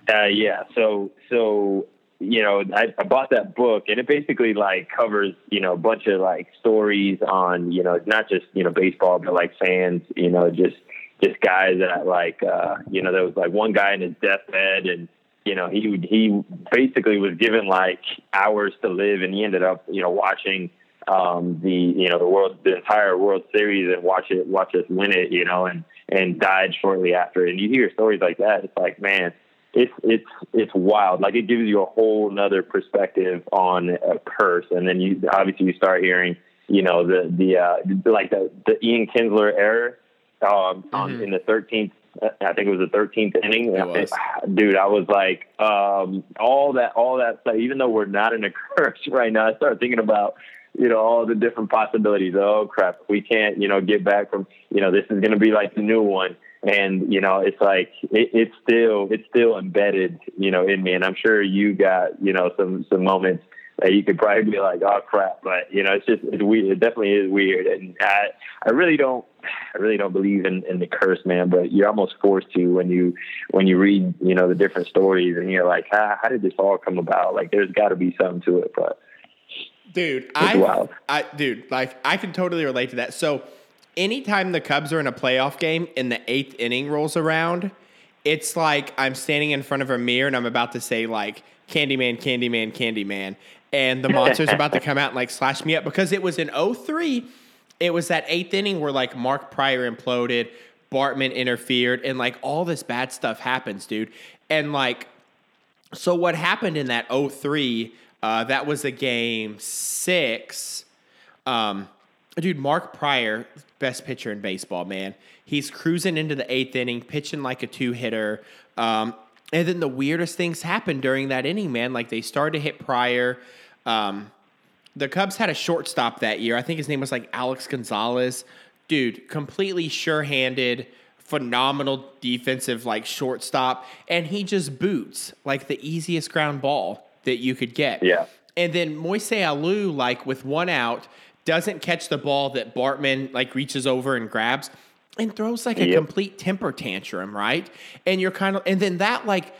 [SPEAKER 2] Uh, yeah. So so you know, I, I bought that book, and it basically like covers you know a bunch of like stories on you know not just you know baseball, but like fans, you know, just just guys that like uh, you know there was like one guy in his deathbed, and you know he he basically was given like hours to live, and he ended up you know watching um the you know the world the entire world series and watch it watch us win it you know and and died shortly after and you hear stories like that it's like man it's it's it's wild. Like it gives you a whole nother perspective on a curse, and then you obviously you start hearing, you know, the the uh, like the the Ian Kinsler error um, on in the thirteenth. I think it was the thirteenth inning.
[SPEAKER 1] Was.
[SPEAKER 2] Dude, I was like, um, all that, all that stuff. Even though we're not in a curse right now, I started thinking about, you know, all the different possibilities. Oh crap, we can't, you know, get back from, you know, this is going to be like the new one. And you know it's like it, it's still it's still embedded you know in me. And i'm sure you got you know some some moments that you could probably be like oh crap. But you know it's just it's weird. It definitely is weird. And i i really don't i really don't believe in in the curse man. But you're almost forced to when you when you read you know the different stories and you're like ah, how did this all come about? Like there's got to be something to it. But
[SPEAKER 1] Dude, I,
[SPEAKER 2] wild.
[SPEAKER 1] I, dude, like I can totally relate to that. So, anytime the Cubs are in a playoff game and the eighth inning rolls around, it's like I'm standing in front of a mirror and I'm about to say like Candyman, Candyman, Candyman, and the monster's about to come out and like slash me up because it was in 03. It was that eighth inning where like Mark Prior imploded, Bartman interfered, and like all this bad stuff happens, dude. And like so what happened in that 03, uh, that was a game six. Um, dude, Mark Prior, best pitcher in baseball, man. He's cruising into the eighth inning, pitching like a two hitter. Um, and then the weirdest things happened during that inning, man. Like they started to hit Prior. Um, the Cubs had a shortstop that year. I think his name was like Alex Gonzalez. Dude, completely sure handed, phenomenal defensive like shortstop. And he just boots like the easiest ground ball that you could get.
[SPEAKER 2] Yeah.
[SPEAKER 1] And then Moise Alou, like with one out, doesn't catch the ball that Bartman like reaches over and grabs and throws like a
[SPEAKER 2] Yep.
[SPEAKER 1] complete temper tantrum, right? And you're kind of and then that like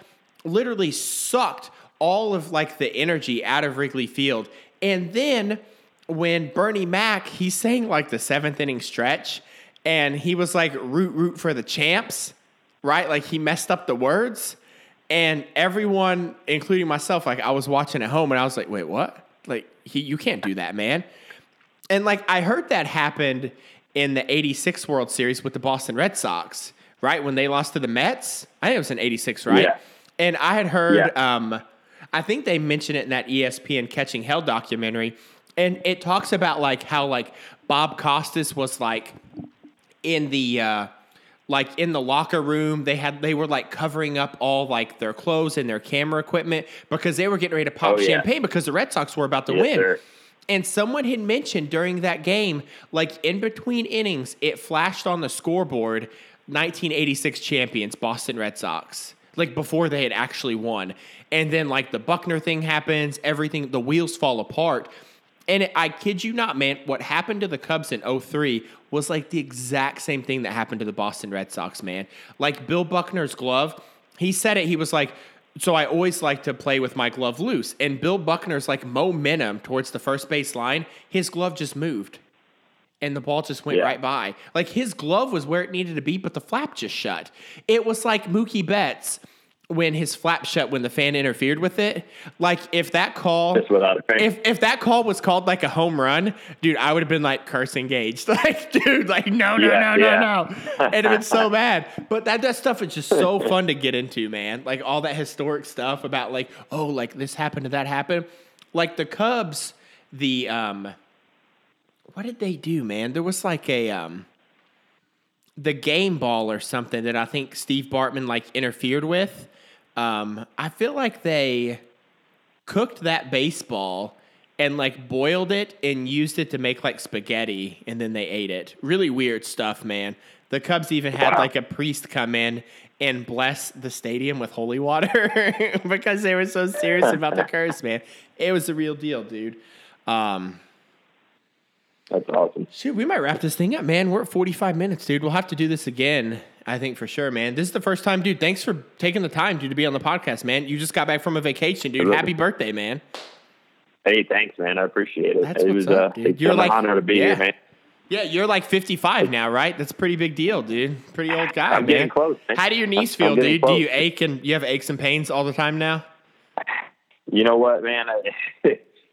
[SPEAKER 1] literally sucked all of like the energy out of Wrigley Field. And then when Bernie Mac, he's saying like the seventh inning stretch, and he was like root root for the champs, right? Like he messed up the words. And everyone, including myself, like I was watching at home and I was like, wait, what? Like he you can't do that, man. And like I heard that happened in the 86 World Series with the Boston Red Sox, right? When they lost to the Mets. I think it was in 86, right?
[SPEAKER 2] Yeah.
[SPEAKER 1] And I had heard
[SPEAKER 2] Yeah.
[SPEAKER 1] um I think they mentioned it in that ESPN Catching Hell documentary. And it talks about like how like Bob Costas was like in the uh like in the locker room they had they were like covering up all like their clothes and their camera equipment because they were getting ready to pop
[SPEAKER 2] Oh, yeah.
[SPEAKER 1] champagne because the Red Sox were about to
[SPEAKER 2] Yes,
[SPEAKER 1] win.
[SPEAKER 2] sir.
[SPEAKER 1] And someone had mentioned during that game, like in between innings, it flashed on the scoreboard 1986 champions, Boston Red Sox, like before they had actually won. And then, like, the Buckner thing happens, everything, the wheels fall apart. And it, I kid you not, man, what happened to the Cubs in 03 was like the exact same thing that happened to the Boston Red Sox, man. Like Bill Buckner's glove, he said it, he was like, so I always like to play with my glove loose. And Bill Buckner's like momentum towards the first base line, his glove just moved. and the ball just went
[SPEAKER 2] Yeah.
[SPEAKER 1] right by. Like his glove was where it needed to be, but the flap just shut. It was like Mookie Betts when his flap shut when the fan interfered with it. Like if that call
[SPEAKER 2] Just without a
[SPEAKER 1] if if that call was called like a home run, dude, I would have been like curse engaged. Like, dude, like no, no,
[SPEAKER 2] Yeah,
[SPEAKER 1] no,
[SPEAKER 2] yeah.
[SPEAKER 1] no, no. It'd have been so bad. But that that stuff is just so fun to get into, man. Like all that historic stuff about like, oh, like this happened and that happened. Like the Cubs, the um what did they do, man? There was like a um the game ball or something that I think Steve Bartman like interfered with. Um, I feel like they cooked that baseball and like boiled it and used it to make like spaghetti and then they ate it. Really weird stuff, man. The Cubs even had
[SPEAKER 2] Wow.
[SPEAKER 1] like a priest come in and bless the stadium with holy water because they were so serious about the curse, man. It was the real deal, dude. Um,
[SPEAKER 2] That's awesome.
[SPEAKER 1] Shoot, we might wrap this thing up, man. We're at 45 minutes, dude. We'll have to do this again, I think for sure, man. This is the first time, dude. Thanks for taking the time, dude, to be on the podcast, man. You just got back from a vacation, dude. Happy birthday, man.
[SPEAKER 2] Hey, thanks, man. I appreciate it.
[SPEAKER 1] That's
[SPEAKER 2] it was
[SPEAKER 1] up,
[SPEAKER 2] uh, it's
[SPEAKER 1] You're
[SPEAKER 2] an
[SPEAKER 1] like-
[SPEAKER 2] honor to be
[SPEAKER 1] yeah.
[SPEAKER 2] here, man.
[SPEAKER 1] Yeah, you're like 55 now, right? That's a pretty big deal, dude. Pretty old guy,
[SPEAKER 2] I'm
[SPEAKER 1] man.
[SPEAKER 2] getting close, man.
[SPEAKER 1] How do your knees feel, dude? Do you ache and you have aches and pains all the time now?
[SPEAKER 2] You know what, man?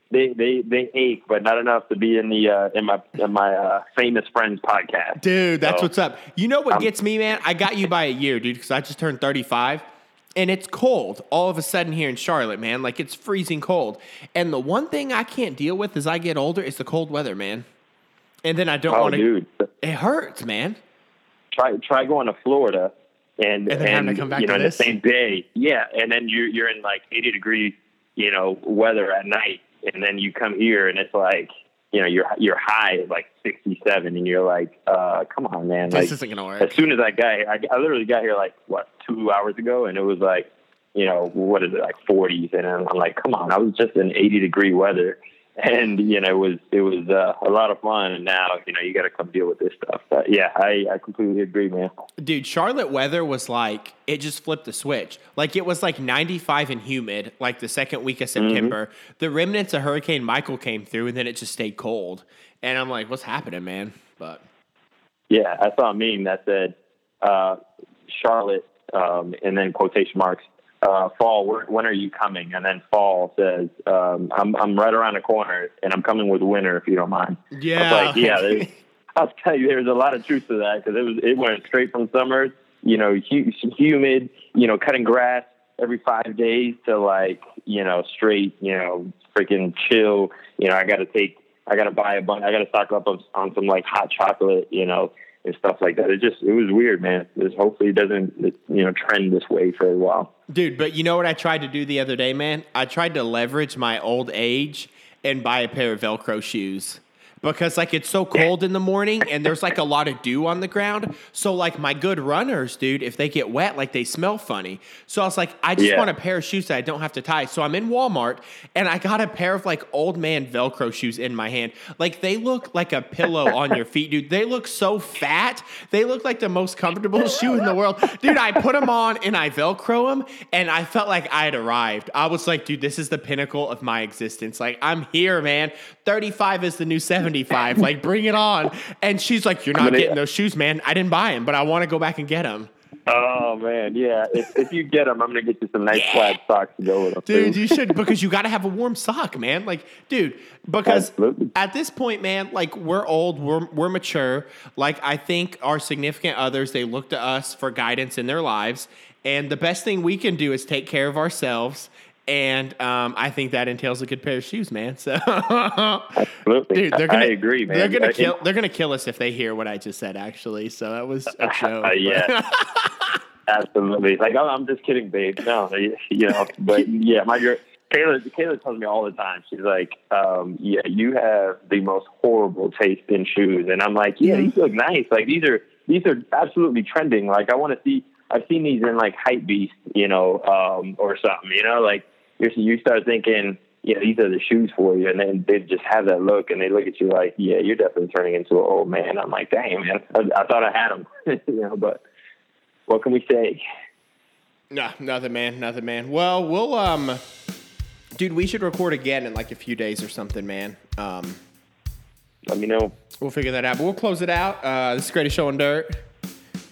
[SPEAKER 2] They they they ache, but not enough to be in the uh, in my in my uh, famous friends podcast.
[SPEAKER 1] Dude, that's
[SPEAKER 2] So,
[SPEAKER 1] what's up. You know what
[SPEAKER 2] I'm-
[SPEAKER 1] gets me, man? I got you by a year, dude, because I just turned 35 and it's cold all of a sudden here in Charlotte, man. Like it's freezing cold. And the one thing I can't deal with as I get older is the cold weather, man. And then I don't
[SPEAKER 2] Oh,
[SPEAKER 1] want to.
[SPEAKER 2] dude,
[SPEAKER 1] It hurts, man.
[SPEAKER 2] try try going to Florida and
[SPEAKER 1] And then having to come back
[SPEAKER 2] you know
[SPEAKER 1] to this?
[SPEAKER 2] the same day. Yeah, and then you're you're in like 80 degree you know weather at night, and then you come here and it's like you know your your high is like 67, and you're like, uh, come on, man,
[SPEAKER 1] This
[SPEAKER 2] like.
[SPEAKER 1] isn't gonna work.
[SPEAKER 2] as soon as I got here, I, I literally got here like what two hours ago, and it was like, you know, what is it like 40s, and I'm, I'm like, come on, I was just in 80 degree weather, and you know, it was it was uh, a lot of fun, and now you know you got to come deal with this stuff. But yeah, I I completely agree, man.
[SPEAKER 1] Dude, Charlotte weather was like it just flipped the switch. Like it was like 95 and humid like the second week of September. The remnants of Hurricane Michael came through and then it just stayed cold. And I'm like, what's happening, man? But
[SPEAKER 2] Yeah, I saw a meme that said uh, Charlotte, um, and then quotation marks. Uh, fall, when, when are you coming? And then fall says, um, I'm, I'm right around the corner and I'm coming with winter if you don't mind. I
[SPEAKER 1] Yeah.
[SPEAKER 2] was like, yeah, I'll tell you, there's a lot of truth to that because it was, it went straight from summer, you know, humid, you know, cutting grass every five days to like, you know, straight, you know, freaking chill. You know, I got to take, I got to buy a bunch, I got to stock up on, on some like hot chocolate, you know, and stuff like that. It just, it was weird, man. It hopefully it doesn't, you know, trend this way for a while.
[SPEAKER 1] Dude, but you know what I tried to do the other day, man? I tried to leverage my old age and buy a pair of Velcro shoes. Because like it's so cold in the morning and there's like a lot of dew on the ground. So like my good runners, dude, if they get wet, like they smell funny. So I was like, I just
[SPEAKER 2] Yeah.
[SPEAKER 1] want a pair of shoes that I don't have to tie. So I'm in Walmart and I got a pair of like old man Velcro shoes in my hand. Like they look like a pillow on your feet, dude. They look so fat. They look like the most comfortable shoe in the world. Dude, I put them on and I Velcro them and I felt like I had arrived. I was like, dude, this is the pinnacle of my existence. Like, I'm here, man. 35 is the new 75. Like, bring it on. And she's like, you're not
[SPEAKER 2] gonna-
[SPEAKER 1] getting those shoes, man. I didn't buy them, but I want to go back and get them.
[SPEAKER 2] Oh man, yeah. If, if you get them, I'm gonna get you some nice
[SPEAKER 1] Yeah.
[SPEAKER 2] plaid socks to go with them.
[SPEAKER 1] Dude, you should because you got to have a warm sock, man. Like, dude, because
[SPEAKER 2] Absolutely.
[SPEAKER 1] at this point, man, like we're old, we're we're mature. Like I think our significant others, they look to us for guidance in their lives, and the best thing we can do is take care of ourselves. And um, I think that entails a good pair of shoes, man. So,
[SPEAKER 2] Absolutely.
[SPEAKER 1] dude, they're gonna
[SPEAKER 2] I agree, man.
[SPEAKER 1] They're gonna
[SPEAKER 2] I-
[SPEAKER 1] kill. They're gonna kill us if they hear what I just said. Actually, so that was a joke.
[SPEAKER 2] Uh, yeah. Absolutely. Like, I'm just kidding, babe. No, you know, but yeah, my girl, Kayla, Kayla tells me all the time. She's like, um, yeah, you have the most horrible taste in shoes. And I'm like, yeah, these look nice. Like, these are, these are absolutely trending. Like, I want to see, I've seen these in like Hype Beast, you know, um, or something, you know, like you're, you start thinking, yeah, these are the shoes for you. And then they just have that look and they look at you like, yeah, you're definitely turning into an old man. I'm like, dang, man, I, I thought I had them, you know, but what can we say?
[SPEAKER 1] No, nothing, man. Nothing, man. Well, we'll um, dude, we should record again in like a few days or something, man. Um,
[SPEAKER 2] let me know.
[SPEAKER 1] We'll figure that out. But we'll close it out. Uh, this is Greatest Show on Dirt.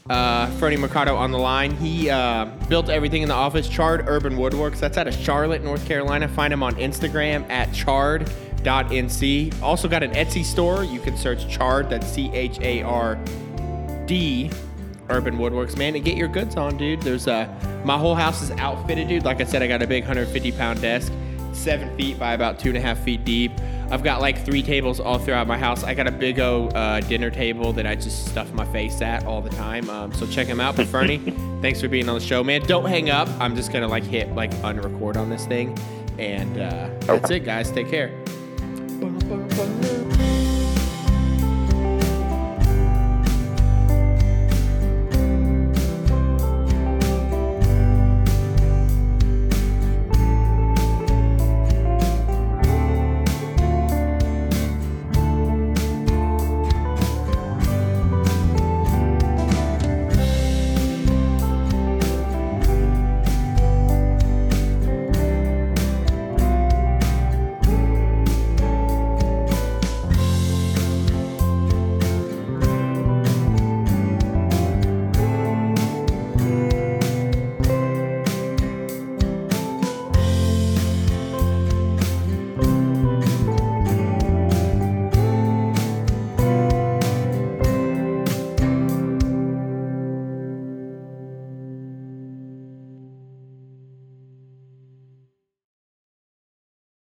[SPEAKER 1] Uh, Fernie Mercado on the line. He uh, built everything in the office. Chard Urban Woodworks. That's out of Charlotte, North Carolina. Find him on Instagram at chard.nc. Also got an Etsy store. You can search Chard. That's C H A R D Urban Woodworks, man, and get your goods on, dude. There's uh, my whole house is outfitted, dude. Like I said, I got a big 150 pound desk, seven feet by about two and a half feet deep. I've got like three tables all throughout my house. I got a big O uh, dinner table that I just stuff my face at all the time. Um, so check them out. But Fernie, thanks for being on the show, man. Don't hang up. I'm just gonna like hit like unrecord on this thing, and uh, that's it, guys. Take care.